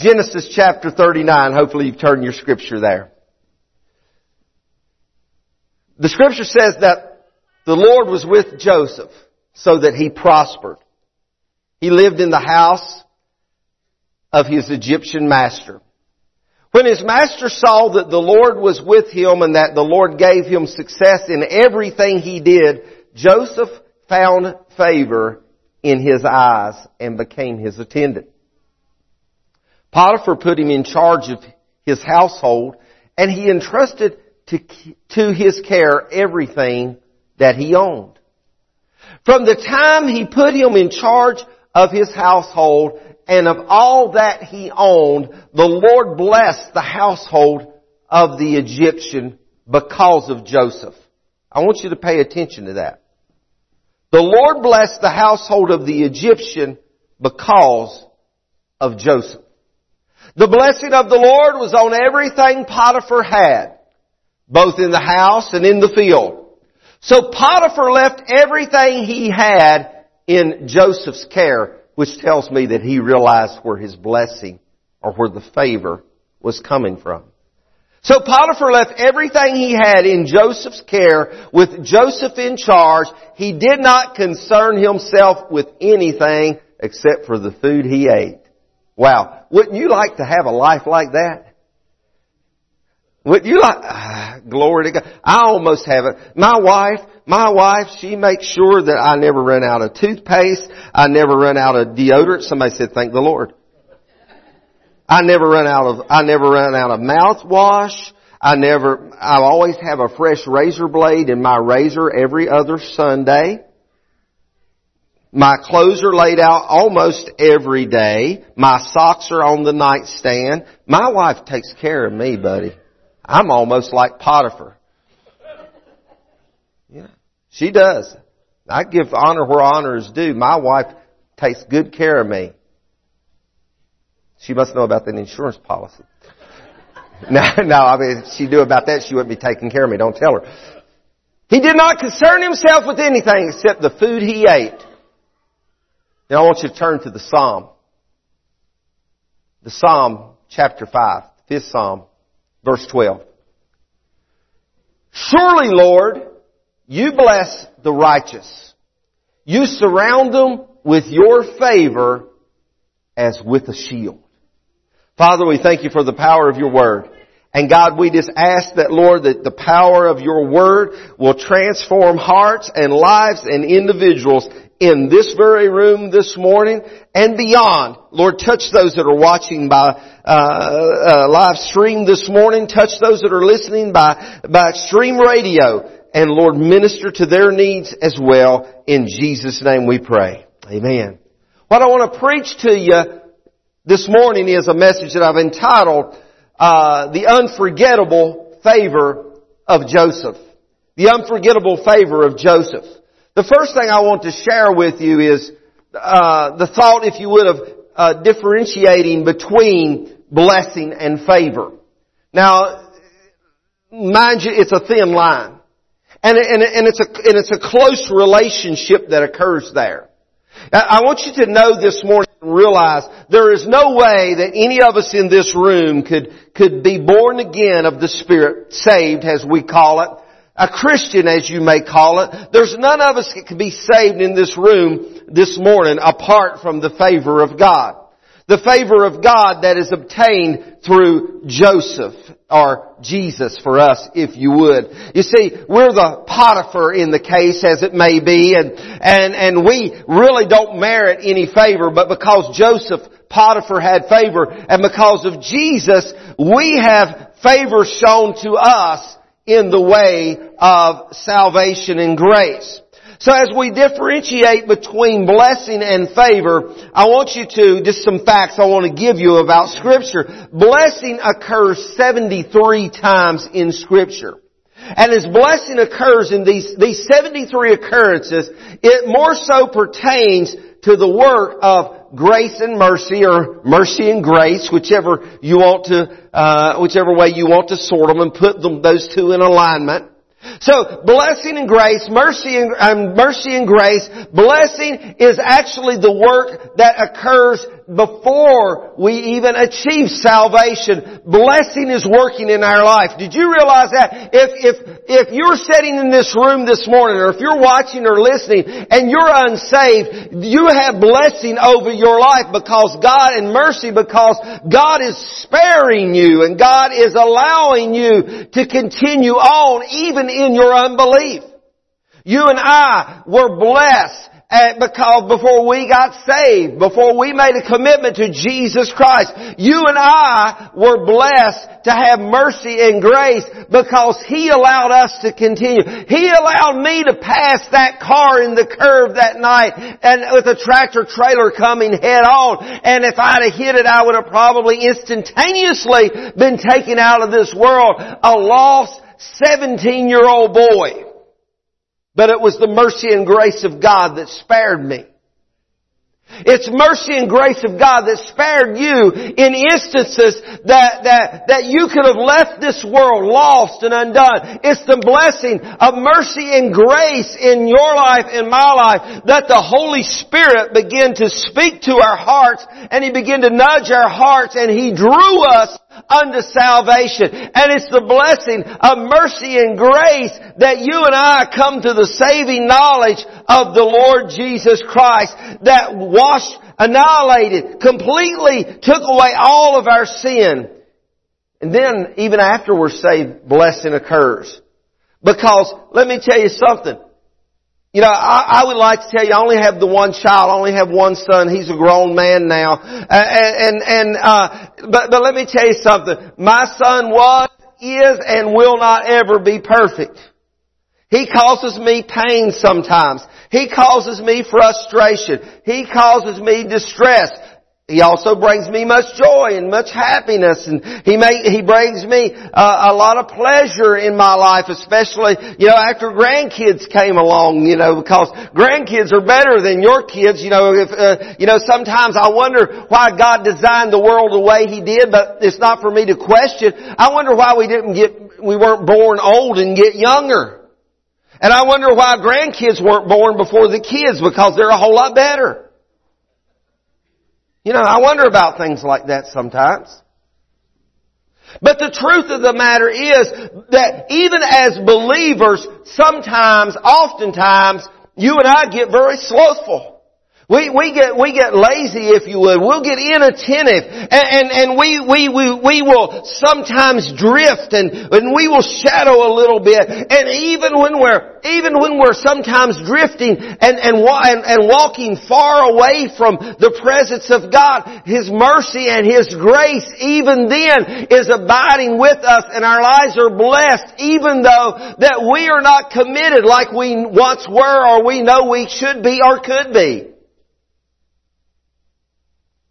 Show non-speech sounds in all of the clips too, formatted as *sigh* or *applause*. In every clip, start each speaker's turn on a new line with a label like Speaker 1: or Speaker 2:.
Speaker 1: Genesis chapter 39. Hopefully you've turned your scripture there. The scripture says that the Lord was with Joseph so that he prospered. He lived in the house of his Egyptian master. When his master saw that the Lord was with him and that the Lord gave him success in everything he did, Joseph found favor in his eyes and became his attendant. Potiphar put him in charge of his household and he entrusted to, to his care everything that he owned. From the time he put him in charge of his household and of all that he owned, the Lord blessed the household of the Egyptian because of Joseph. I want you to pay attention to that. The Lord blessed the household of the Egyptian because of Joseph. The blessing of the Lord was on everything Potiphar had, both in the house and in the field. So Potiphar left everything he had in Joseph's care, which tells me that he realized where his blessing or where the favor was coming from. So Potiphar left everything he had in Joseph's care with Joseph in charge. He did not concern himself with anything except for the food he ate. Wow. Wouldn't you like to have a life like that? Would you like, ah, glory to God. I almost have it. My wife, my wife, she makes sure that I never run out of toothpaste. I never run out of deodorant. Somebody said, thank the Lord. I never run out of, I never run out of mouthwash. I never, I always have a fresh razor blade in my razor every other Sunday. My clothes are laid out almost every day. My socks are on the nightstand. My wife takes care of me, buddy. I'm almost like Potiphar. Yeah, she does. I give honor where honor is due. My wife takes good care of me. She must know about that insurance policy. *laughs* no, no, I mean, if she knew about that, she wouldn't be taking care of me. Don't tell her. He did not concern himself with anything except the food he ate. Now I want you to turn to the Psalm. The Psalm, chapter 5, fifth Psalm, verse 12. Surely, Lord, you bless the righteous. You surround them with your favor as with a shield. Father, we thank you for the power of your word. And God, we just ask that, Lord, that the power of your word will transform hearts and lives and individuals in this very room this morning and beyond. Lord, touch those that are watching by uh, uh, live stream this morning. Touch those that are listening by by stream radio, and Lord, minister to their needs as well. In Jesus' name, we pray. Amen. What I want to preach to you this morning is a message that I've entitled, uh, The Unforgettable Favor of Joseph. The Unforgettable Favor of Joseph. The first thing I want to share with you is uh, the thought, if you would, of uh, differentiating between blessing and favor. Now, mind you, it's a thin line. And, and, and, it's a, and it's a close relationship that occurs there. I want you to know this morning and realize there is no way that any of us in this room could, could be born again of the Spirit, saved as we call it, a Christian as you may call it. There's none of us that can be saved in this room this morning apart from the favor of God. The favor of God that is obtained through Joseph or Jesus for us, if you would. You see, we're the Potiphar in the case as it may be and, and, and we really don't merit any favor, but because Joseph, Potiphar had favor and because of Jesus, we have favor shown to us in the way of salvation and grace. So as we differentiate between blessing and favor, I want you to, just some facts I want to give you about scripture. Blessing occurs 73 times in scripture. And as blessing occurs in these, these 73 occurrences, it more so pertains to the work of grace and mercy or mercy and grace, whichever you want to, uh, whichever way you want to sort them and put them, those two in alignment. So, blessing and grace, mercy and, um, mercy and grace, blessing is actually the work that occurs before we even achieve salvation, blessing is working in our life. Did you realize that? If, if, if you're sitting in this room this morning, or if you're watching or listening, and you're unsaved, you have blessing over your life because God and mercy because God is sparing you and God is allowing you to continue on even in your unbelief. You and I were blessed because before we got saved, before we made a commitment to Jesus Christ, you and I were blessed to have mercy and grace because He allowed us to continue. He allowed me to pass that car in the curve that night and with a tractor trailer coming head on. And if I'd have hit it, I would have probably instantaneously been taken out of this world. A lost 17 year old boy. But it was the mercy and grace of God that spared me. It's mercy and grace of God that spared you in instances that, that, that you could have left this world lost and undone. It's the blessing of mercy and grace in your life, in my life, that the Holy Spirit began to speak to our hearts and He began to nudge our hearts and He drew us unto salvation. And it's the blessing of mercy and grace that you and I come to the saving knowledge of the Lord Jesus Christ that washed, annihilated, completely took away all of our sin. And then even after we're saved, blessing occurs. Because let me tell you something. You know, I, I, would like to tell you, I only have the one child. I only have one son. He's a grown man now. Uh, and, and, uh, but, but let me tell you something. My son was, is, and will not ever be perfect. He causes me pain sometimes. He causes me frustration. He causes me distress. He also brings me much joy and much happiness and he may, he brings me uh, a lot of pleasure in my life, especially, you know, after grandkids came along, you know, because grandkids are better than your kids, you know, if, uh, you know, sometimes I wonder why God designed the world the way He did, but it's not for me to question. I wonder why we didn't get, we weren't born old and get younger. And I wonder why grandkids weren't born before the kids because they're a whole lot better. You know, I wonder about things like that sometimes. But the truth of the matter is that even as believers, sometimes, oftentimes, you and I get very slothful. We, we get, we get lazy, if you would. We'll get inattentive. And, and, and we, we, we, we will sometimes drift and, and we will shadow a little bit. And even when we're, even when we're sometimes drifting and, and, and, and walking far away from the presence of God, His mercy and His grace even then is abiding with us and our lives are blessed even though that we are not committed like we once were or we know we should be or could be.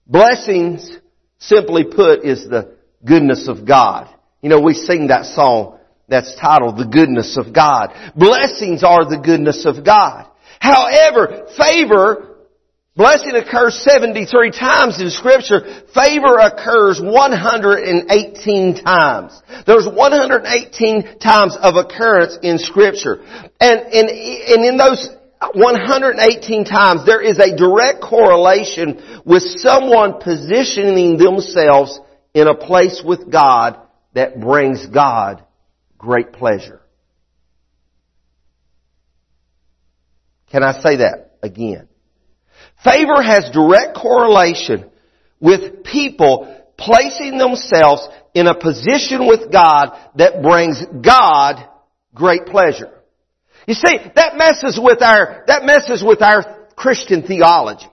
Speaker 1: Blessings, simply put, is the goodness of God. You know, we sing that song that's titled The Goodness of God. Blessings are the goodness of God. However, favor, blessing occurs 73 times in scripture. Favor occurs 118 times. There's 118 times of occurrence in scripture. And, and, and in those 118 times, there is a direct correlation with someone positioning themselves in a place with God that brings God great pleasure. Can I say that again? Favor has direct correlation with people placing themselves in a position with God that brings God great pleasure. You see, that messes with our, that messes with our Christian theology.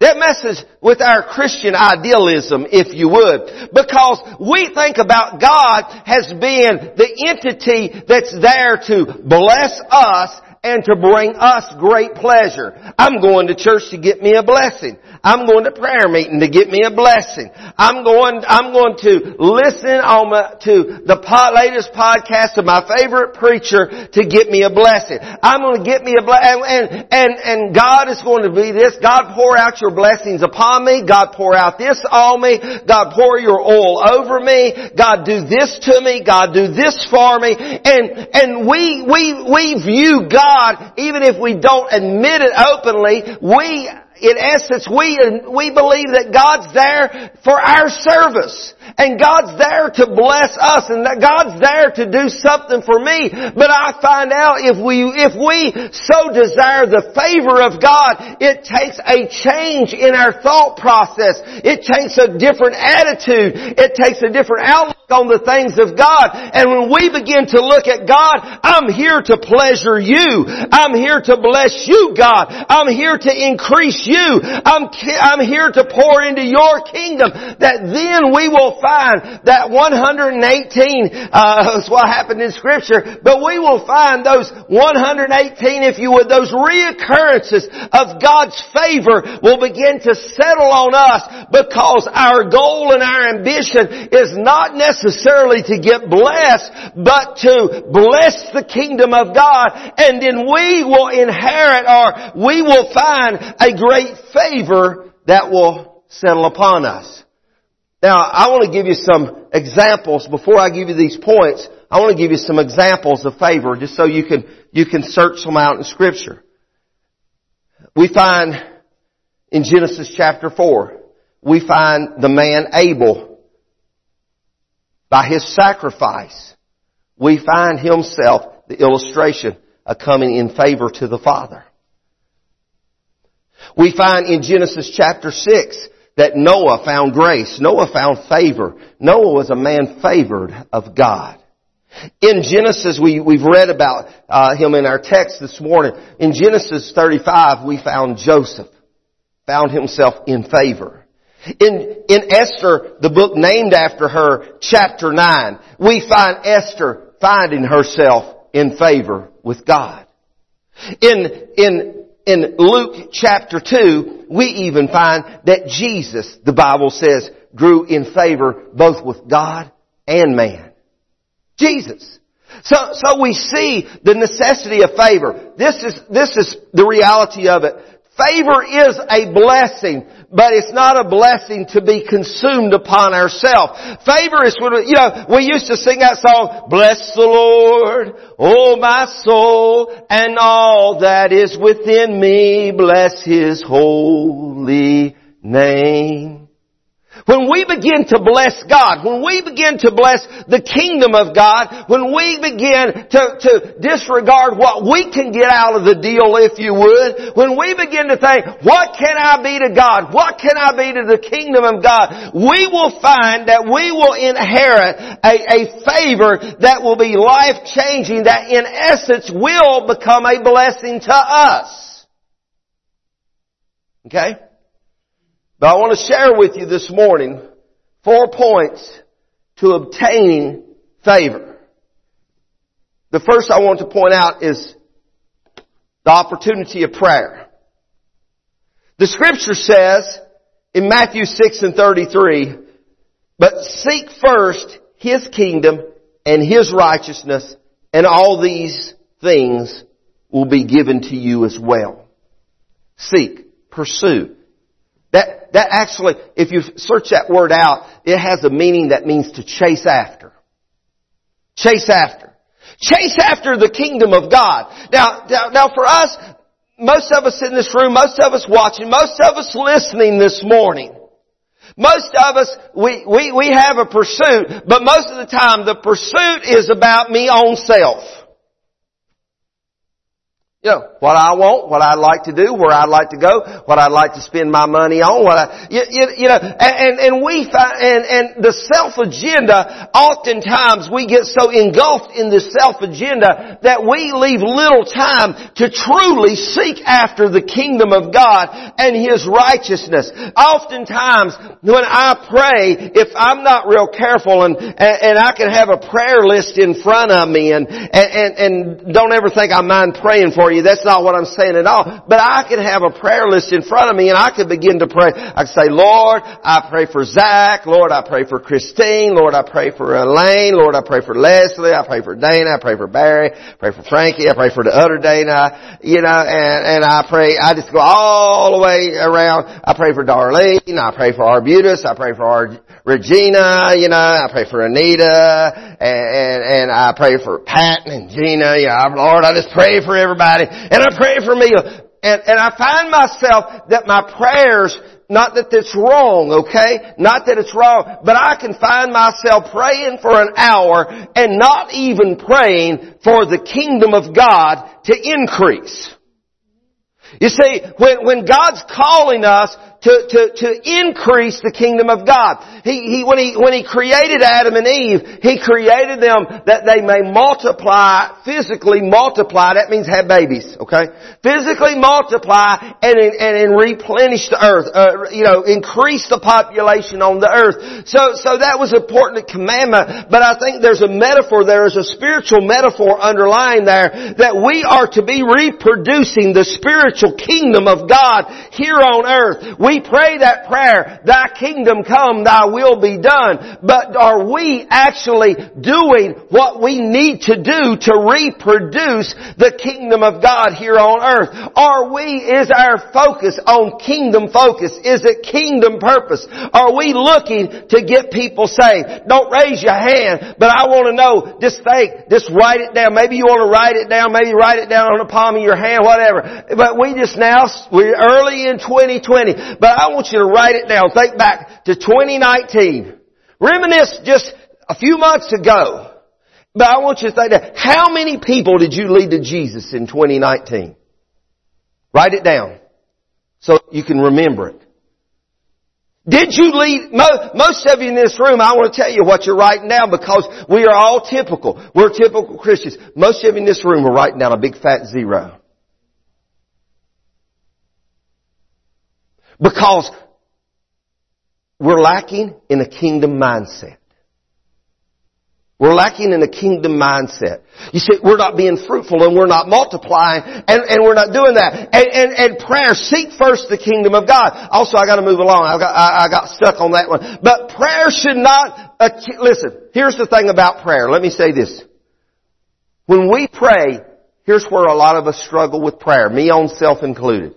Speaker 1: That messes with our Christian idealism, if you would. Because we think about God as being the entity that's there to bless us and to bring us great pleasure. I'm going to church to get me a blessing. I'm going to prayer meeting to get me a blessing. I'm going, I'm going to listen on my, to the latest podcast of my favorite preacher to get me a blessing. I'm going to get me a blessing. And, and, and God is going to be this. God pour out your blessings upon me. God pour out this on me. God pour your oil over me. God do this to me. God do this for me. And, and we, we, we view God God, even if we don't admit it openly, we in essence, we, we believe that God's there for our service. And God's there to bless us and that God's there to do something for me. But I find out if we, if we so desire the favor of God, it takes a change in our thought process. It takes a different attitude. It takes a different outlook on the things of God. And when we begin to look at God, I'm here to pleasure you. I'm here to bless you, God. I'm here to increase you. I'm, I'm here to pour into your kingdom. That then we will find that 118, uh, *laughs* is what happened in scripture, but we will find those 118, if you would, those reoccurrences of God's favor will begin to settle on us because our goal and our ambition is not necessarily to get blessed, but to bless the kingdom of God and then we will inherit or we will find a great favor that will settle upon us. Now, I want to give you some examples before I give you these points. I want to give you some examples of favor just so you can, you can search them out in scripture. We find in Genesis chapter 4, we find the man Abel, by his sacrifice, we find himself, the illustration, of coming in favor to the Father. We find in Genesis chapter 6 that Noah found grace. Noah found favor. Noah was a man favored of God. In Genesis, we, we've read about uh, him in our text this morning. In Genesis 35, we found Joseph, found himself in favor. In, in Esther, the book named after her, chapter 9, we find Esther finding herself in favor with God. In, in in Luke chapter 2, we even find that Jesus, the Bible says, grew in favor both with God and man. Jesus. So, so we see the necessity of favor. This is, this is the reality of it. Favor is a blessing, but it's not a blessing to be consumed upon ourselves. Favor is what, you know, we used to sing that song, Bless the Lord, oh my soul, and all that is within me, bless His holy name. When we begin to bless God, when we begin to bless the kingdom of God, when we begin to, to disregard what we can get out of the deal, if you would, when we begin to think, what can I be to God? What can I be to the kingdom of God? We will find that we will inherit a, a favor that will be life changing, that in essence will become a blessing to us. Okay? But I want to share with you this morning four points to obtaining favor. The first I want to point out is the opportunity of prayer. The scripture says in Matthew 6 and 33, but seek first His kingdom and His righteousness and all these things will be given to you as well. Seek, pursue, that, actually, if you search that word out, it has a meaning that means to chase after. Chase after. Chase after the kingdom of God. Now, now, now for us, most of us in this room, most of us watching, most of us listening this morning, most of us, we, we, we have a pursuit, but most of the time the pursuit is about me own self. You know, what I want, what I'd like to do, where I'd like to go, what I'd like to spend my money on, what I, you, you, you know, and, and we find, and, and the self agenda, oftentimes we get so engulfed in the self agenda that we leave little time to truly seek after the kingdom of God and His righteousness. Oftentimes, when I pray, if I'm not real careful and, and, and I can have a prayer list in front of me and, and, and don't ever think I mind praying for you you. That's not what I'm saying at all. But I could have a prayer list in front of me and I could begin to pray. I could say, Lord, I pray for Zach. Lord, I pray for Christine. Lord, I pray for Elaine. Lord, I pray for Leslie. I pray for Dana. I pray for Barry. I pray for Frankie. I pray for the other Dana. You know, and, and I pray, I just go all the way around. I pray for Darlene. I pray for Arbutus. I pray for our Regina, you know, I pray for Anita, and, and, and I pray for Pat and Gina, yeah, Lord, I just pray for everybody, and I pray for me. and, and I find myself that my prayers not that it's wrong, okay? Not that it's wrong, but I can find myself praying for an hour and not even praying for the kingdom of God to increase. You see, when, when God's calling us to, to, to increase the kingdom of God. He, he, when he, when he created Adam and Eve, he created them that they may multiply, physically multiply, that means have babies, okay? Physically multiply and, and, and replenish the earth, uh, you know, increase the population on the earth. So, so that was an important commandment, but I think there's a metaphor, there is a spiritual metaphor underlying there that we are to be reproducing the spiritual kingdom of God here on earth. We we pray that prayer, thy kingdom come, thy will be done, but are we actually doing what we need to do to reproduce the kingdom of God here on earth? Are we, is our focus on kingdom focus? Is it kingdom purpose? Are we looking to get people saved? Don't raise your hand, but I want to know, just think, just write it down. Maybe you want to write it down, maybe write it down on the palm of your hand, whatever. But we just now, we're early in 2020, but I want you to write it down. Think back to 2019. Reminisce just a few months ago. But I want you to think that how many people did you lead to Jesus in 2019? Write it down so you can remember it. Did you lead, most of you in this room, I want to tell you what you're writing down because we are all typical. We're typical Christians. Most of you in this room are writing down a big fat zero. Because we're lacking in a kingdom mindset. We're lacking in a kingdom mindset. You see, we're not being fruitful and we're not multiplying and, and we're not doing that. And, and, and prayer, seek first the kingdom of God. Also, I gotta move along. I got, I, I got stuck on that one. But prayer should not, listen, here's the thing about prayer. Let me say this. When we pray, here's where a lot of us struggle with prayer, me own self included.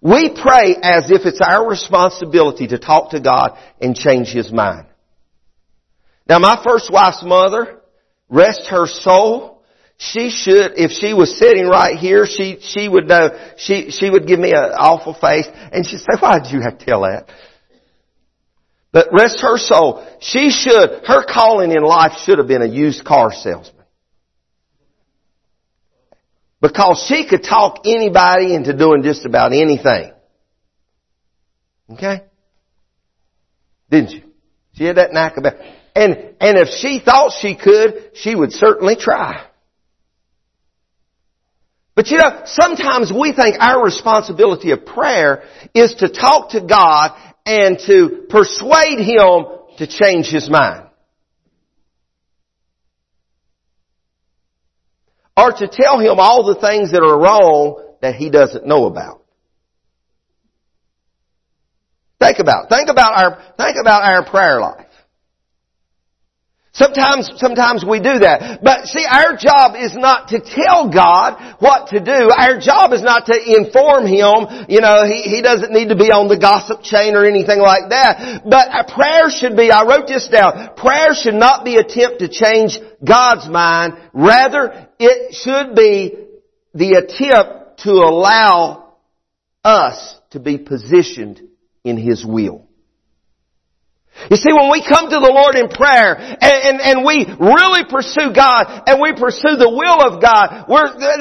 Speaker 1: We pray as if it's our responsibility to talk to God and change His mind. Now my first wife's mother, rest her soul, she should, if she was sitting right here, she, she would know, she, she would give me an awful face and she'd say, why did you have to tell that? But rest her soul, she should, her calling in life should have been a used car salesman. Because she could talk anybody into doing just about anything. Okay? Didn't you? She had that knack about, and, and if she thought she could, she would certainly try. But you know, sometimes we think our responsibility of prayer is to talk to God and to persuade Him to change His mind. Or to tell him all the things that are wrong that he doesn't know about. Think about, think about our, think about our prayer life. Sometimes, sometimes we do that. But see, our job is not to tell God what to do. Our job is not to inform Him. You know, He, he doesn't need to be on the gossip chain or anything like that. But a prayer should be, I wrote this down, prayer should not be attempt to change God's mind. Rather, it should be the attempt to allow us to be positioned in His will. You see, when we come to the Lord in prayer and, and, and, we really pursue God and we pursue the will of God,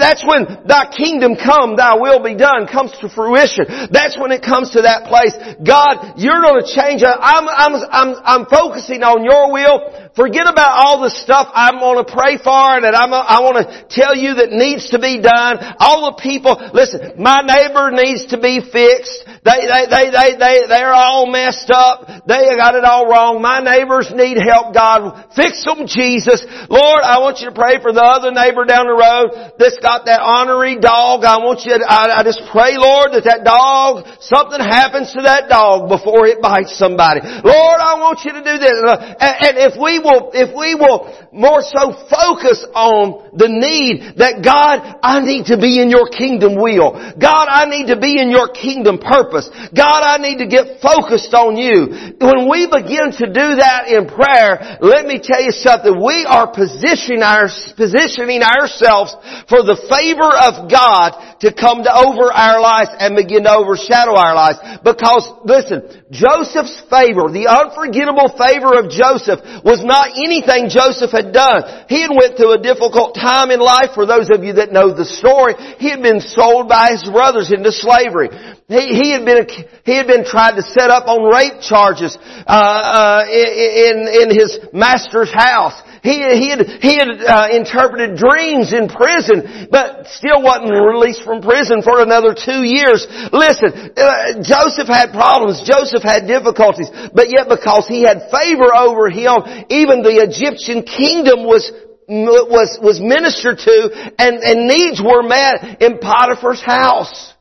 Speaker 1: that's when thy kingdom come, thy will be done comes to fruition. That's when it comes to that place. God, you're going to change. I'm, I'm, I'm, I'm focusing on your will. Forget about all the stuff I'm going to pray for and that I'm, I want to tell you that needs to be done. All the people, listen, my neighbor needs to be fixed. They, they, they, they, they, they're all messed up. They got it all wrong. My neighbors need help, God. Fix them, Jesus. Lord, I want you to pray for the other neighbor down the road that's got that ornery dog. I want you to, I, I just pray, Lord, that that dog, something happens to that dog before it bites somebody. Lord, I want you to do this. And, and if we will, if we will more so focus on the need that God, I need to be in your kingdom will. God, I need to be in your kingdom purpose. God, I need to get focused on you. When we begin to do that in prayer, let me tell you something. We are positioning, our, positioning ourselves for the favor of God God to come to over our lives and begin to overshadow our lives. Because, listen, Joseph's favor, the unforgettable favor of Joseph was not anything Joseph had done. He had went through a difficult time in life. For those of you that know the story, he had been sold by his brothers into slavery. He, he had been he had been tried to set up on rape charges uh, uh, in in his master's house. He, he had, he had uh, interpreted dreams in prison, but still wasn't released from prison for another two years. Listen, uh, Joseph had problems. Joseph had difficulties, but yet because he had favor over him, even the Egyptian kingdom was was was ministered to, and, and needs were met in Potiphar's house.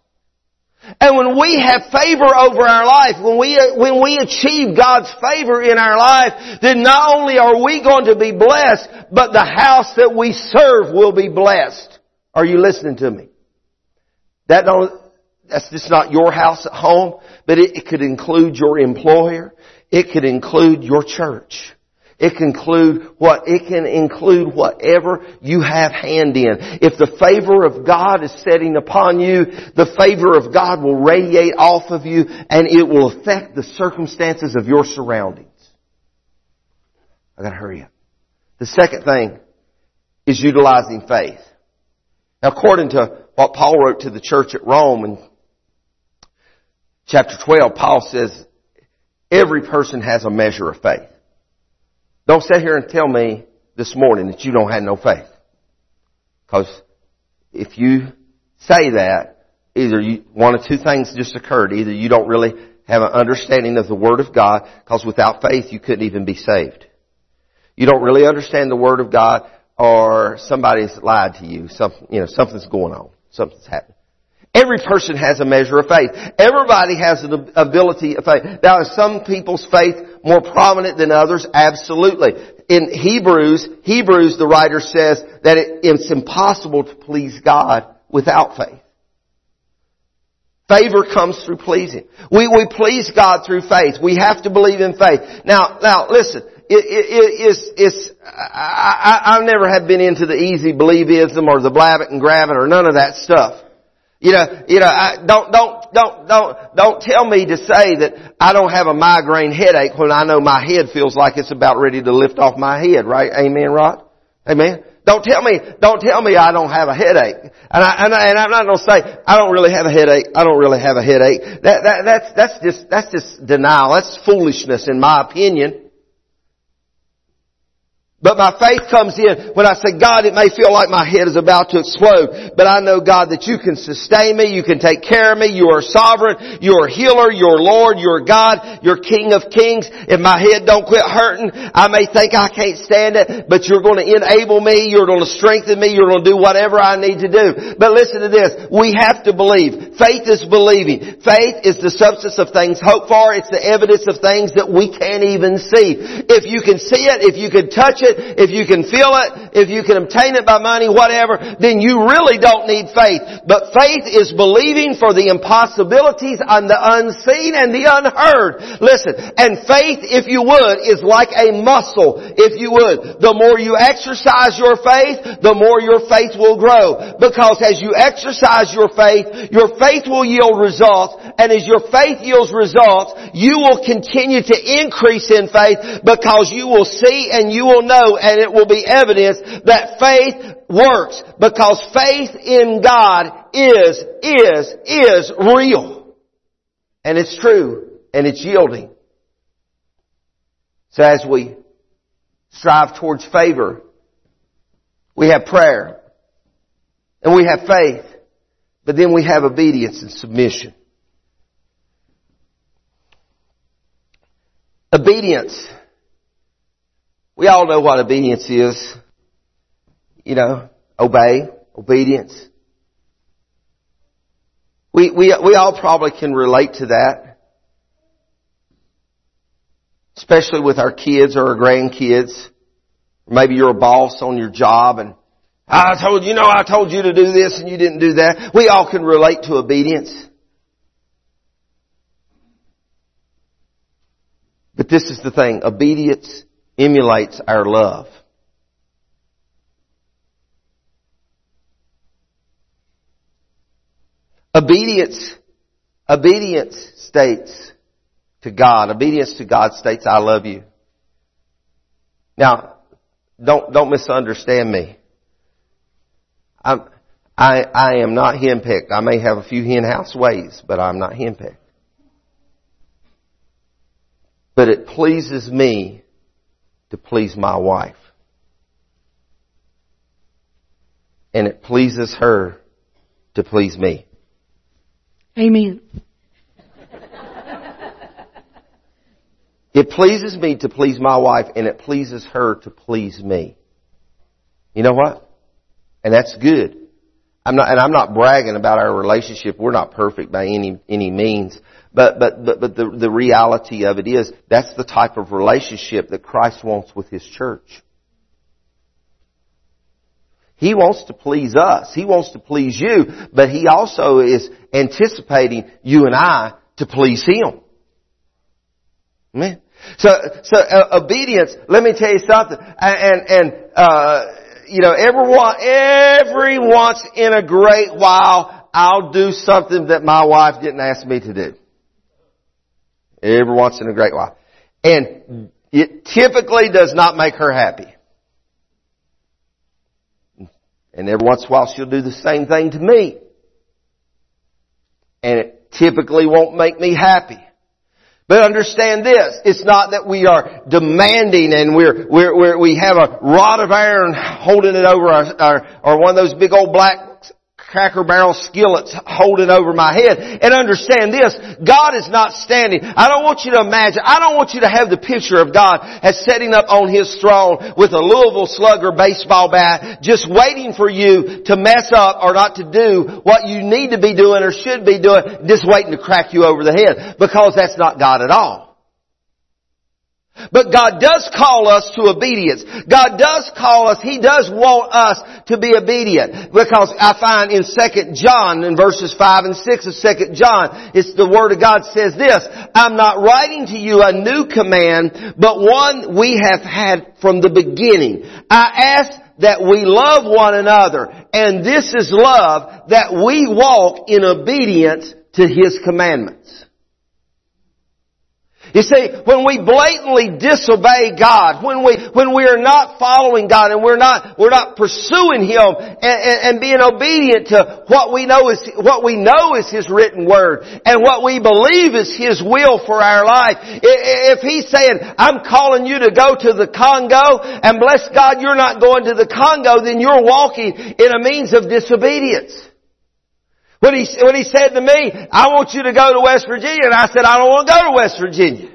Speaker 1: And when we have favor over our life, when we, when we achieve God's favor in our life, then not only are we going to be blessed, but the house that we serve will be blessed. Are you listening to me? That don't, that's just not your house at home, but it, it could include your employer. It could include your church. It can include what, it can include whatever you have hand in. If the favor of God is setting upon you, the favor of God will radiate off of you and it will affect the circumstances of your surroundings. I gotta hurry up. The second thing is utilizing faith. Now according to what Paul wrote to the church at Rome in chapter 12, Paul says, every person has a measure of faith. Don't sit here and tell me this morning that you don't have no faith. Because if you say that, either you, one of two things just occurred. Either you don't really have an understanding of the Word of God, because without faith you couldn't even be saved. You don't really understand the Word of God, or somebody's lied to you. Something, you know, something's going on. Something's happening. Every person has a measure of faith. Everybody has an ability of faith. Now, is some people's faith more prominent than others? Absolutely. In Hebrews, Hebrews, the writer says that it's impossible to please God without faith. Favor comes through pleasing. We, we please God through faith. We have to believe in faith. Now, now, listen. It, it, it's, it's, I, I, I never have been into the easy believism or the blab it and grab it or none of that stuff. You know, you know, I, don't, don't, don't, don't, don't tell me to say that I don't have a migraine headache when I know my head feels like it's about ready to lift off my head, right? Amen, Rod? Amen? Don't tell me, don't tell me I don't have a headache. And I, and, I, I'm not going to say, I don't really have a headache. I don't really have a headache. That, that, that's, that's just, that's just denial. That's foolishness in my opinion. But my faith comes in when I say, God, it may feel like my head is about to explode, but I know, God, that you can sustain me, you can take care of me, you are sovereign, you are healer, you're Lord, you're God, you're King of Kings. If my head don't quit hurting, I may think I can't stand it, but you're going to enable me, you're going to strengthen me, you're going to do whatever I need to do. But listen to this, we have to believe. Faith is believing. Faith is the substance of things hoped for, it's the evidence of things that we can't even see. If you can see it, if you can touch it, if you can feel it, if you can obtain it by money, whatever, then you really don't need faith. But faith is believing for the impossibilities and the unseen and the unheard. Listen, and faith, if you would, is like a muscle, if you would. The more you exercise your faith, the more your faith will grow. Because as you exercise your faith, your faith will yield results, and as your faith yields results, you will continue to increase in faith because you will see and you will know know and it will be evidence that faith works because faith in God is, is, is real. And it's true and it's yielding. So as we strive towards favor, we have prayer and we have faith, but then we have obedience and submission. Obedience we all know what obedience is. You know, obey, obedience. We, we, we all probably can relate to that. Especially with our kids or our grandkids. Maybe you're a boss on your job and I told you, know, I told you to do this and you didn't do that. We all can relate to obedience. But this is the thing. Obedience emulates our love. Obedience, obedience states to God, obedience to God states, I love you. Now, don't, don't misunderstand me. I'm, I, I am not henpecked. I may have a few henhouse ways, but I'm not henpecked. But it pleases me to please my wife. And it pleases her to please me.
Speaker 2: Amen.
Speaker 1: It pleases me to please my wife and it pleases her to please me. You know what? And that's good. I'm not, and I'm not bragging about our relationship. We're not perfect by any, any means. But, but, but, but the, the reality of it is, that's the type of relationship that Christ wants with His church. He wants to please us. He wants to please you, but He also is anticipating you and I to please Him. Amen. So, so uh, obedience. Let me tell you something. And and uh, you know, every every once in a great while, I'll do something that my wife didn't ask me to do. Every once in a great while, and it typically does not make her happy. And every once in a while, she'll do the same thing to me, and it typically won't make me happy. But understand this, it's not that we are demanding and we're, we're, we're we have a rod of iron holding it over our, our, or one of those big old black cracker barrel skillets holding over my head. And understand this, God is not standing. I don't want you to imagine, I don't want you to have the picture of God as setting up on His throne with a Louisville slugger baseball bat, just waiting for you to mess up or not to do what you need to be doing or should be doing, just waiting to crack you over the head. Because that's not God at all. But God does call us to obedience. God does call us, He does want us to be obedient. Because I find in 2 John, in verses 5 and 6 of 2 John, it's the Word of God says this, I'm not writing to you a new command, but one we have had from the beginning. I ask that we love one another, and this is love, that we walk in obedience to His commandments. You see, when we blatantly disobey God, when we, when we are not following God and we're not, we're not pursuing Him and, and, and being obedient to what we know is, what we know is His written Word and what we believe is His will for our life. If He's saying, I'm calling you to go to the Congo and bless God you're not going to the Congo, then you're walking in a means of disobedience. When he, when he said to me, I want you to go to West Virginia, and I said, I don't want to go to West Virginia.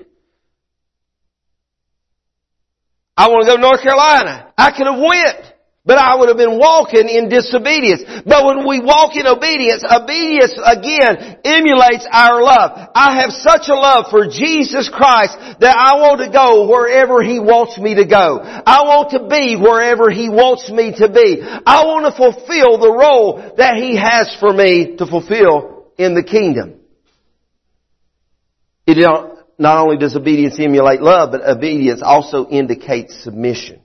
Speaker 1: I want to go to North Carolina. I could have went. But I would have been walking in disobedience. But when we walk in obedience, obedience again emulates our love. I have such a love for Jesus Christ that I want to go wherever He wants me to go. I want to be wherever He wants me to be. I want to fulfill the role that He has for me to fulfill in the kingdom. It not only does obedience emulate love, but obedience also indicates submission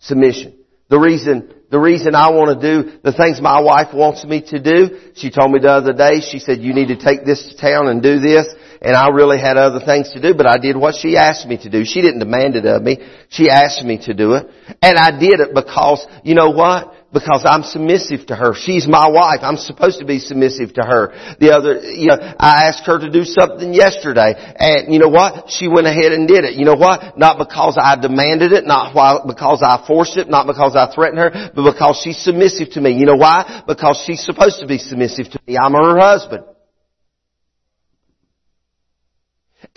Speaker 1: submission. The reason, the reason I want to do the things my wife wants me to do, she told me the other day, she said, you need to take this to town and do this. And I really had other things to do, but I did what she asked me to do. She didn't demand it of me. She asked me to do it. And I did it because, you know what? Because I'm submissive to her. She's my wife. I'm supposed to be submissive to her. The other, you know, I asked her to do something yesterday and you know what? She went ahead and did it. You know what? Not because I demanded it, not why, because I forced it, not because I threatened her, but because she's submissive to me. You know why? Because she's supposed to be submissive to me. I'm her husband.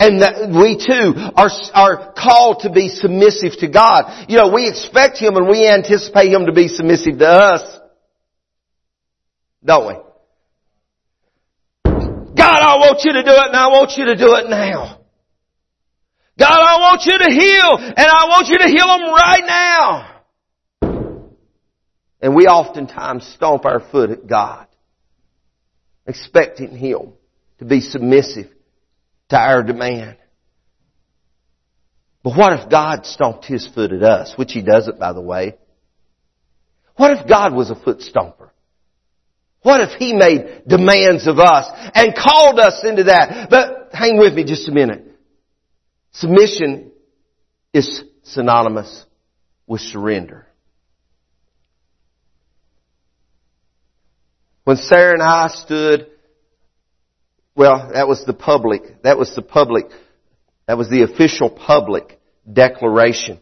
Speaker 1: And that we too are, are called to be submissive to God. You know, we expect Him and we anticipate Him to be submissive to us. Don't we? God, I want you to do it and I want you to do it now. God, I want you to heal and I want you to heal them right now. And we oftentimes stomp our foot at God, expecting Him to be submissive to our demand. But what if God stomped his foot at us, which he doesn't by the way? What if God was a foot stomper? What if He made demands of us and called us into that? But hang with me just a minute. Submission is synonymous with surrender. When Sarah and I stood, well, that was the public, that was the public, that was the official public declaration.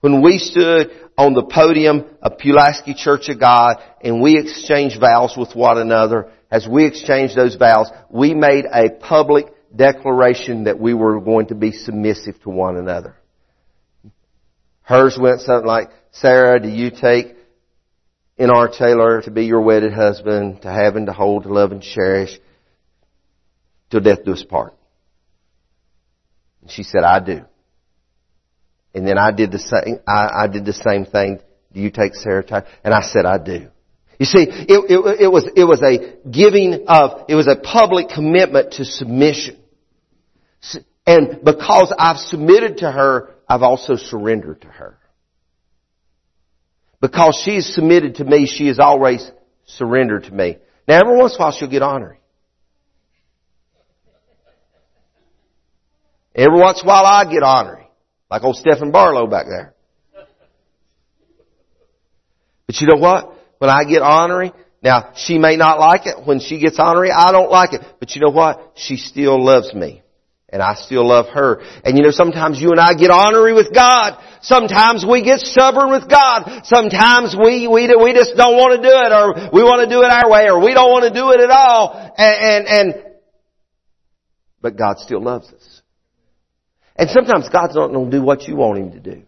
Speaker 1: When we stood on the podium of Pulaski Church of God and we exchanged vows with one another, as we exchanged those vows, we made a public declaration that we were going to be submissive to one another. Hers went something like, Sarah, do you take N.R. Taylor to be your wedded husband, to have and to hold, to love and cherish, till death do us part? And she said, I do. And then I did the same, I, I did the same thing. Do you take Sarah Taylor? And I said, I do. You see, it, it, it, was, it was a giving of, it was a public commitment to submission. And because I've submitted to her, I've also surrendered to her. Because she is submitted to me, she is always surrendered to me. Now every once in a while she'll get ornery. Every once in a while I get ornery. Like old Stephen Barlow back there. But you know what? When I get ornery, now she may not like it. When she gets ornery, I don't like it. But you know what? She still loves me. And I still love her. And you know, sometimes you and I get ornery with God. Sometimes we get stubborn with God. Sometimes we, we, we just don't want to do it or we want to do it our way or we don't want to do it at all. And, and, and but God still loves us. And sometimes God's not going to do what you want Him to do.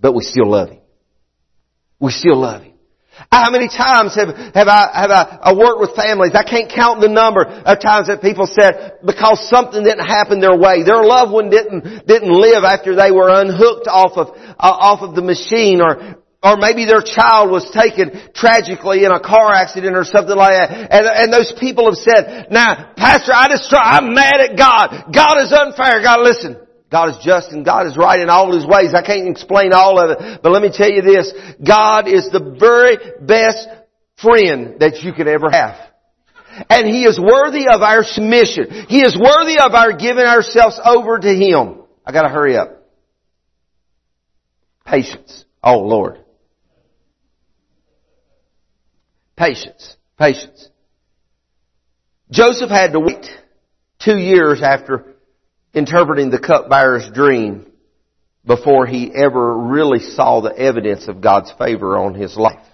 Speaker 1: But we still love Him. We still love Him. How many times have, have I, have I, I worked with families? I can't count the number of times that people said because something didn't happen their way, their loved one didn't, didn't live after they were unhooked off of, uh, off of the machine or, or maybe their child was taken tragically in a car accident or something like that. And, and those people have said, now, Pastor, I just try, I'm mad at God. God is unfair. God, listen. God is just and God is right in all His ways. I can't explain all of it, but let me tell you this. God is the very best friend that you could ever have. And He is worthy of our submission. He is worthy of our giving ourselves over to Him. I gotta hurry up. Patience. Oh Lord. Patience. Patience. Joseph had to wait two years after interpreting the cupbearer's dream before he ever really saw the evidence of God's favor on his life.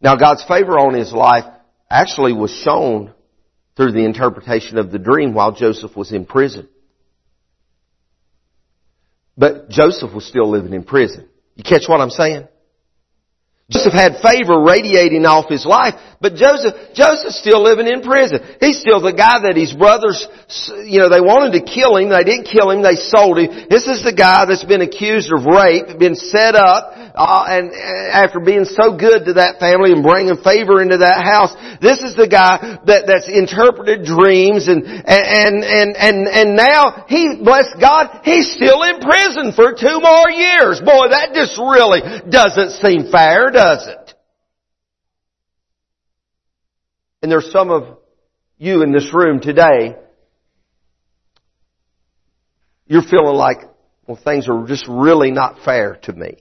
Speaker 1: Now God's favor on his life actually was shown through the interpretation of the dream while Joseph was in prison. But Joseph was still living in prison. You catch what I'm saying? Joseph had favor radiating off his life, but Joseph, Joseph's still living in prison. He's still the guy that his brothers, you know, they wanted to kill him. They didn't kill him. They sold him. This is the guy that's been accused of rape, been set up, uh, and after being so good to that family and bringing favor into that house, this is the guy that, that's interpreted dreams and, and, and, and, and now he, bless God, he's still in prison for two more years. Boy, that just really doesn't seem fair does it? And there's some of you in this room today, you're feeling like, well, things are just really not fair to me.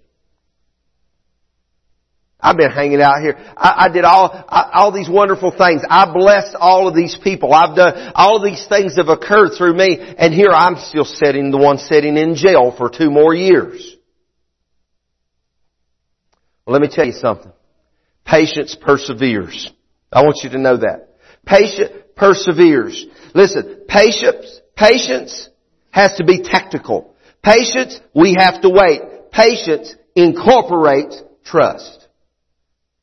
Speaker 1: I've been hanging out here. I, I did all I, all these wonderful things. I blessed all of these people. I've done all of these things have occurred through me, and here I'm still sitting, the one sitting in jail for two more years. Well, let me tell you something. Patience perseveres. I want you to know that. Patience perseveres. Listen, patience, patience has to be tactical. Patience, we have to wait. Patience incorporates trust.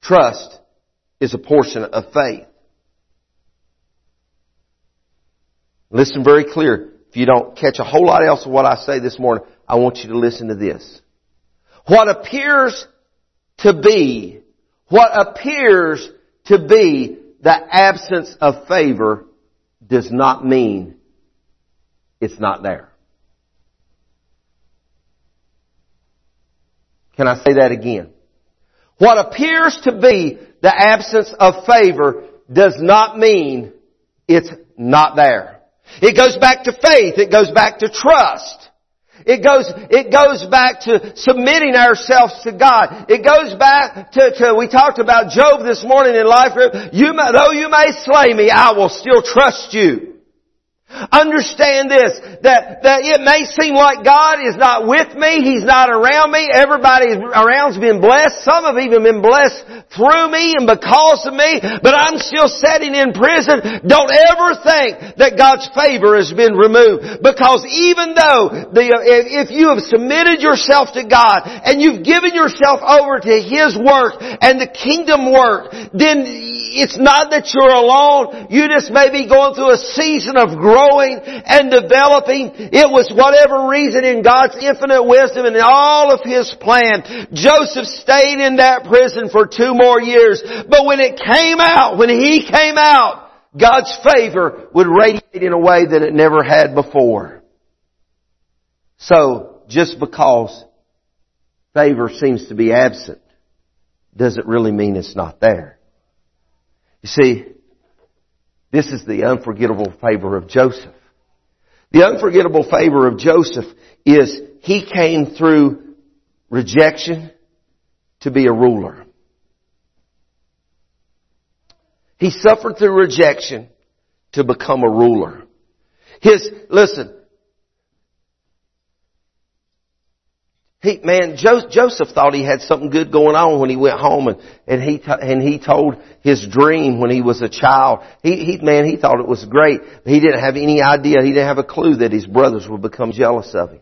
Speaker 1: Trust is a portion of faith. Listen very clear. If you don't catch a whole lot else of what I say this morning, I want you to listen to this. What appears to be, what appears to be the absence of favor does not mean it's not there. Can I say that again? What appears to be the absence of favor does not mean it's not there. It goes back to faith. It goes back to trust. It goes, it goes back to submitting ourselves to God. It goes back to, to we talked about Job this morning in life. You, though you may slay me, I will still trust you. Understand this, that, that it may seem like God is not with me, He's not around me, everybody around's been blessed, some have even been blessed through me and because of me, but I'm still sitting in prison. Don't ever think that God's favor has been removed, because even though the, if you have submitted yourself to God and you've given yourself over to His work and the kingdom work, then it's not that you're alone, you just may be going through a season of growth growing and developing. It was whatever reason in God's infinite wisdom and in all of His plan. Joseph stayed in that prison for two more years. But when it came out, when he came out, God's favor would radiate in a way that it never had before. So, just because favor seems to be absent doesn't really mean it's not there. You see, this is the unforgettable favor of Joseph. The unforgettable favor of Joseph is he came through rejection to be a ruler. He suffered through rejection to become a ruler. His, listen, He, man, Joseph thought he had something good going on when he went home and, and he, and he told his dream when he was a child. He, he, man, he thought it was great. He didn't have any idea, he didn't have a clue that his brothers would become jealous of him.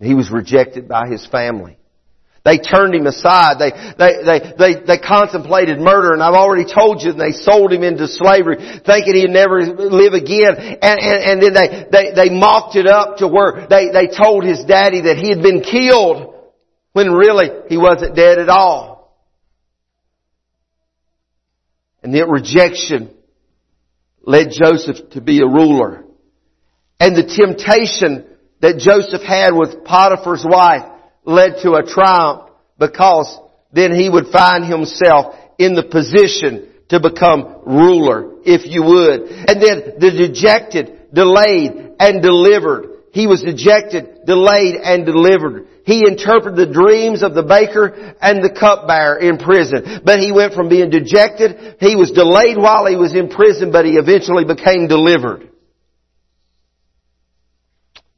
Speaker 1: He was rejected by his family. They turned him aside. They, they, they, they, they contemplated murder and I've already told you they sold him into slavery thinking he'd never live again. And, and, and then they, they, they mocked it up to where they, they told his daddy that he had been killed when really he wasn't dead at all. And that rejection led Joseph to be a ruler. And the temptation that Joseph had with Potiphar's wife led to a triumph because then he would find himself in the position to become ruler, if you would. And then the dejected, delayed, and delivered. He was dejected, delayed, and delivered. He interpreted the dreams of the baker and the cupbearer in prison. But he went from being dejected, he was delayed while he was in prison, but he eventually became delivered.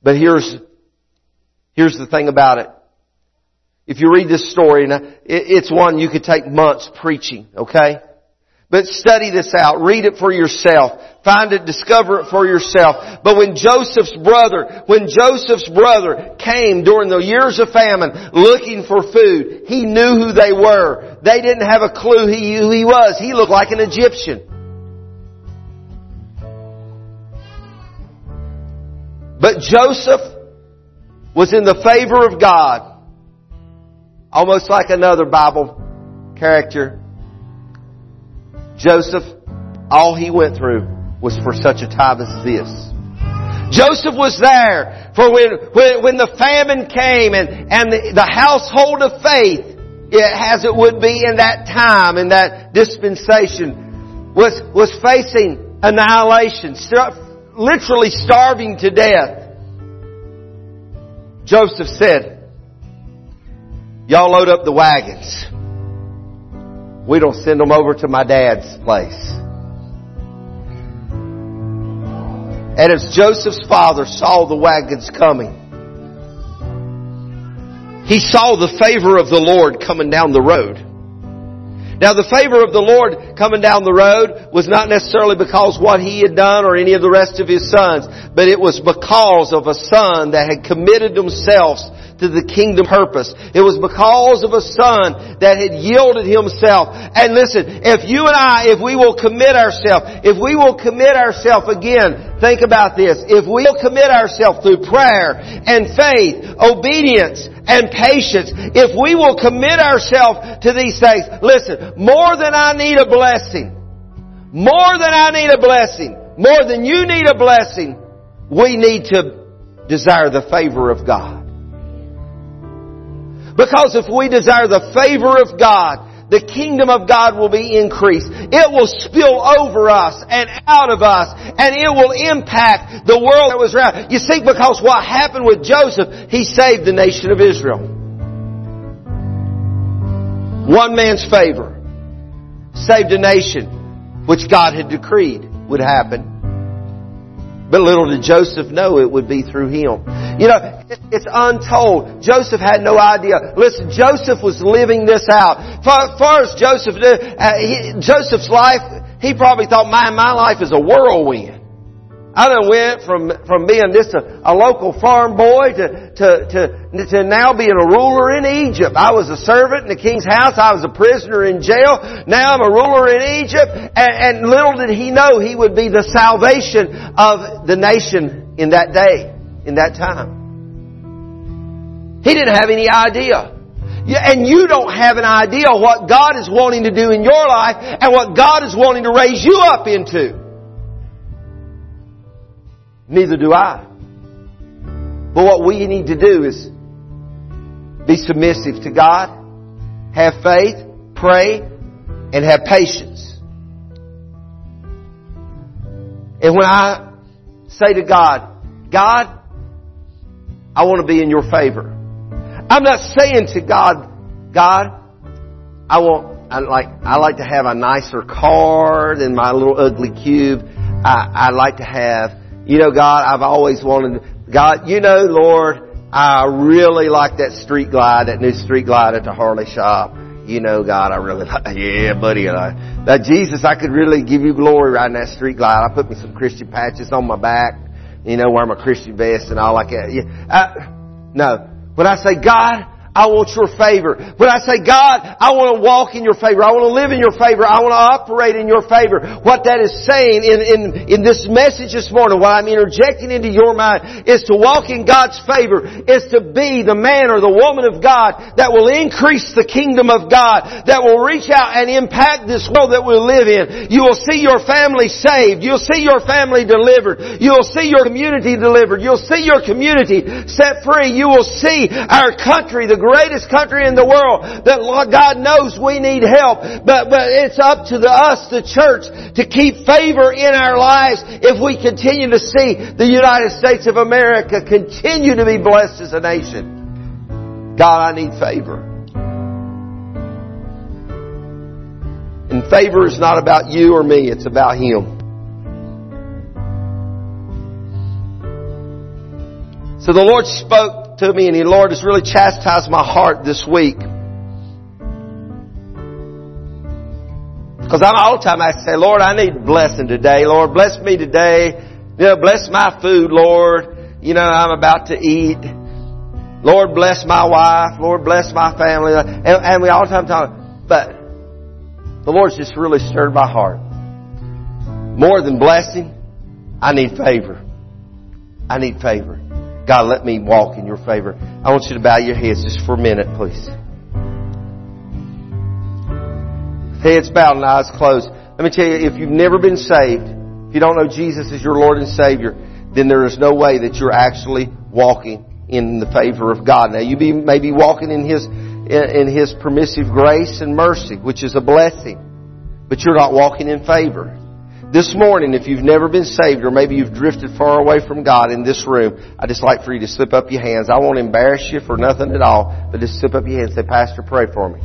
Speaker 1: But here's, here's the thing about it. If you read this story, it's one you could take months preaching, okay? But study this out. Read it for yourself. Find it, discover it for yourself. But when Joseph's brother, when Joseph's brother came during the years of famine looking for food, he knew who they were. They didn't have a clue who he was. He looked like an Egyptian. But Joseph was in the favor of God. Almost like another Bible character. Joseph, all he went through was for such a time as this. Joseph was there for when, when, when the famine came and, and the, the household of faith, as it would be in that time, in that dispensation, was, was facing annihilation, literally starving to death. Joseph said, Y'all load up the wagons. We don't send them over to my dad's place. And as Joseph's father saw the wagons coming, he saw the favor of the Lord coming down the road. Now the favor of the Lord coming down the road was not necessarily because what he had done or any of the rest of his sons, but it was because of a son that had committed themselves to the kingdom purpose. It was because of a son that had yielded himself. And listen, if you and I, if we will commit ourselves, if we will commit ourselves again, think about this, if we will commit ourselves through prayer and faith, obedience, and patience, if we will commit ourselves to these things, listen, more than I need a blessing, more than I need a blessing, more than you need a blessing, we need to desire the favor of God. Because if we desire the favor of God, the kingdom of God will be increased. It will spill over us and out of us and it will impact the world that was around. You see, because what happened with Joseph, he saved the nation of Israel. One man's favor saved a nation which God had decreed would happen. But little did Joseph know it would be through him. You know, it's untold. Joseph had no idea. Listen, Joseph was living this out. Far, as Joseph uh, he, Joseph's life, he probably thought, my, my life is a whirlwind. I done went from, from being just a, a local farm boy to, to, to, to now being a ruler in Egypt. I was a servant in the king's house. I was a prisoner in jail. Now I'm a ruler in Egypt. And, and little did he know he would be the salvation of the nation in that day, in that time. He didn't have any idea. And you don't have an idea what God is wanting to do in your life and what God is wanting to raise you up into. Neither do I. But what we need to do is be submissive to God, have faith, pray, and have patience. And when I say to God, God, I want to be in your favor. I'm not saying to God, God, I want, I like, I like to have a nicer car than my little ugly cube. I, I like to have you know, God, I've always wanted, God, you know, Lord, I really like that street glide, that new street glide at the Harley shop. You know, God, I really *laughs* like, yeah, buddy. I, that Jesus, I could really give you glory riding that street glide. I put me some Christian patches on my back, you know, wear my Christian vest and all like that. Yeah. I, no. When I say, God, I want your favor. When I say, God, I want to walk in your favor. I want to live in your favor. I want to operate in your favor. What that is saying in, in, in this message this morning, what I'm interjecting into your mind is to walk in God's favor, is to be the man or the woman of God that will increase the kingdom of God, that will reach out and impact this world that we live in. You will see your family saved. You'll see your family delivered. You'll see your community delivered. You'll see your community set free. You will see our country, the greatest country in the world that God knows we need help. But, but it's up to the, us, the church, to keep favor in our lives if we continue to see the United States of America continue to be blessed as a nation. God, I need favor. And favor is not about you or me, it's about Him. So the Lord spoke to me and the Lord has really chastised my heart this week. Because I'm all the time I say, Lord, I need blessing today. Lord, bless me today. You know, bless my food, Lord. You know, I'm about to eat. Lord, bless my wife. Lord, bless my family. And, and we all the time talk, but the Lord's just really stirred my heart. More than blessing, I need favor. I need favor. God, let me walk in your favor. I want you to bow your heads just for a minute, please. Heads bowed and eyes closed. Let me tell you, if you've never been saved, if you don't know Jesus as your Lord and Savior, then there is no way that you're actually walking in the favor of God. Now you may be walking in His, in His permissive grace and mercy, which is a blessing, but you're not walking in favor. This morning, if you've never been saved or maybe you've drifted far away from God in this room, I'd just like for you to slip up your hands. I won't embarrass you for nothing at all, but just slip up your hands and say, Pastor, pray for me.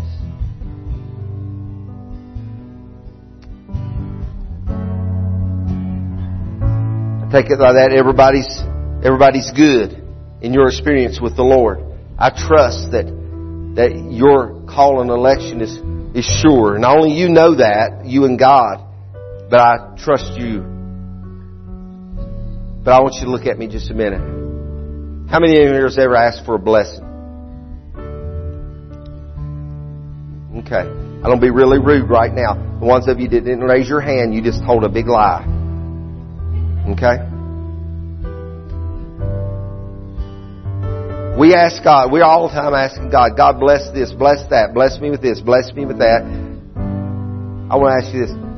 Speaker 1: I take it like that everybody's, everybody's good in your experience with the Lord. I trust that, that your call and election is, is sure. And only you know that, you and God. But I trust you. But I want you to look at me just a minute. How many of you has ever asked for a blessing? Okay. I don't be really rude right now. The ones of you that didn't raise your hand, you just told a big lie. Okay? We ask God, we're all the time asking God, God bless this, bless that, bless me with this, bless me with that. I want to ask you this.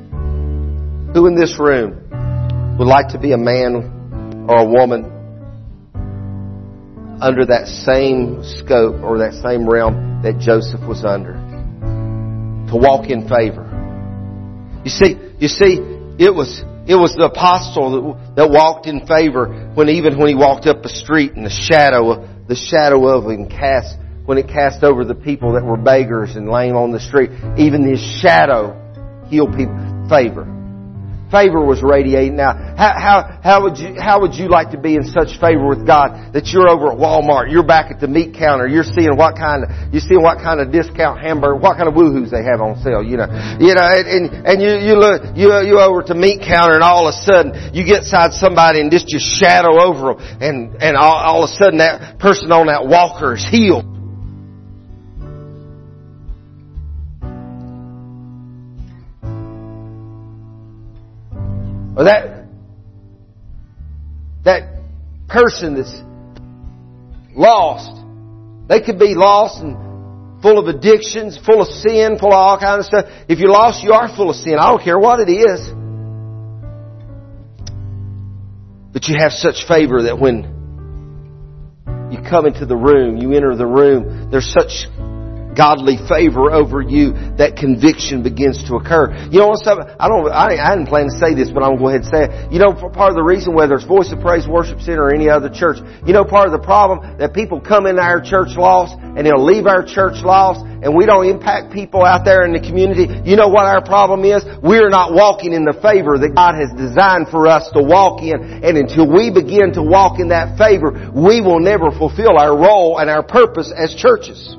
Speaker 1: Who in this room would like to be a man or a woman under that same scope or that same realm that Joseph was under. To walk in favor. You see, you see, it was, it was the apostle that, that walked in favor when even when he walked up a street and the shadow, the shadow of him cast, when it cast over the people that were beggars and lame on the street, even his shadow healed people. Favor favor was radiating Now, How, how, how would you, how would you like to be in such favor with God that you're over at Walmart, you're back at the meat counter, you're seeing what kind of, you're seeing what kind of discount hamburger, what kind of woohoos they have on sale, you know, you know, and, and you, you look, you, you over to meat counter and all of a sudden you get beside somebody and just just shadow over them and, and all, all of a sudden that person on that walker is healed. Or that, that person that's lost. They could be lost and full of addictions, full of sin, full of all kind of stuff. If you're lost, you are full of sin. I don't care what it is. But you have such favor that when you come into the room, you enter the room, there's such godly favor over you, that conviction begins to occur. You know what's up? I don't, I, I didn't plan to say this, but I'm going to go ahead and say it. You know, part of the reason whether it's Voice of Praise Worship Center or any other church, you know, part of the problem that people come into our church lost and they'll leave our church lost and we don't impact people out there in the community. You know what our problem is? We're not walking in the favor that God has designed for us to walk in. And until we begin to walk in that favor, we will never fulfill our role and our purpose as churches.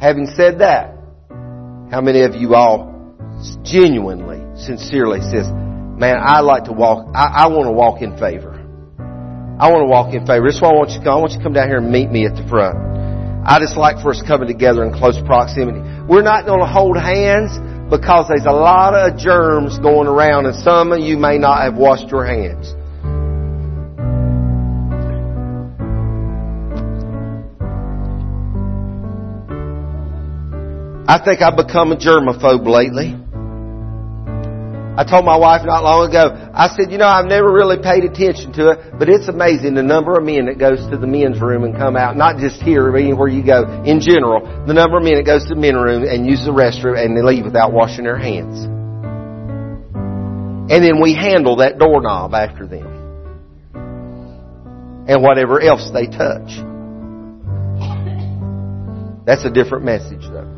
Speaker 1: Having said that, how many of you all genuinely, sincerely says, man, I like to walk, I, I want to walk in favor. I want to walk in favor. This is why I want you to come. I want you to come down here and meet me at the front. I just like for us coming together in close proximity. We're not going to hold hands because there's a lot of germs going around and some of you may not have washed your hands. I think I've become a germaphobe lately. I told my wife not long ago, I said, you know, I've never really paid attention to it, but it's amazing the number of men that goes to the men's room and come out, not just here, but anywhere you go, in general, the number of men that goes to the men's room and use the restroom and they leave without washing their hands. And then we handle that doorknob after them. And whatever else they touch. That's a different message though.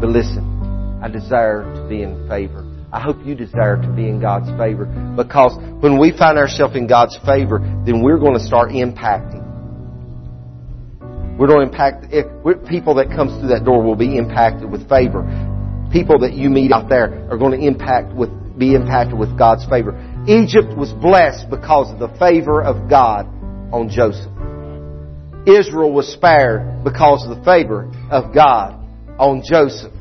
Speaker 1: But listen, I desire to be in favor. I hope you desire to be in God's favor because when we find ourselves in God's favor, then we're going to start impacting. We're going to impact, people that comes through that door will be impacted with favor. People that you meet out there are going to impact with, be impacted with God's favor. Egypt was blessed because of the favor of God on Joseph. Israel was spared because of the favor of God on Joseph.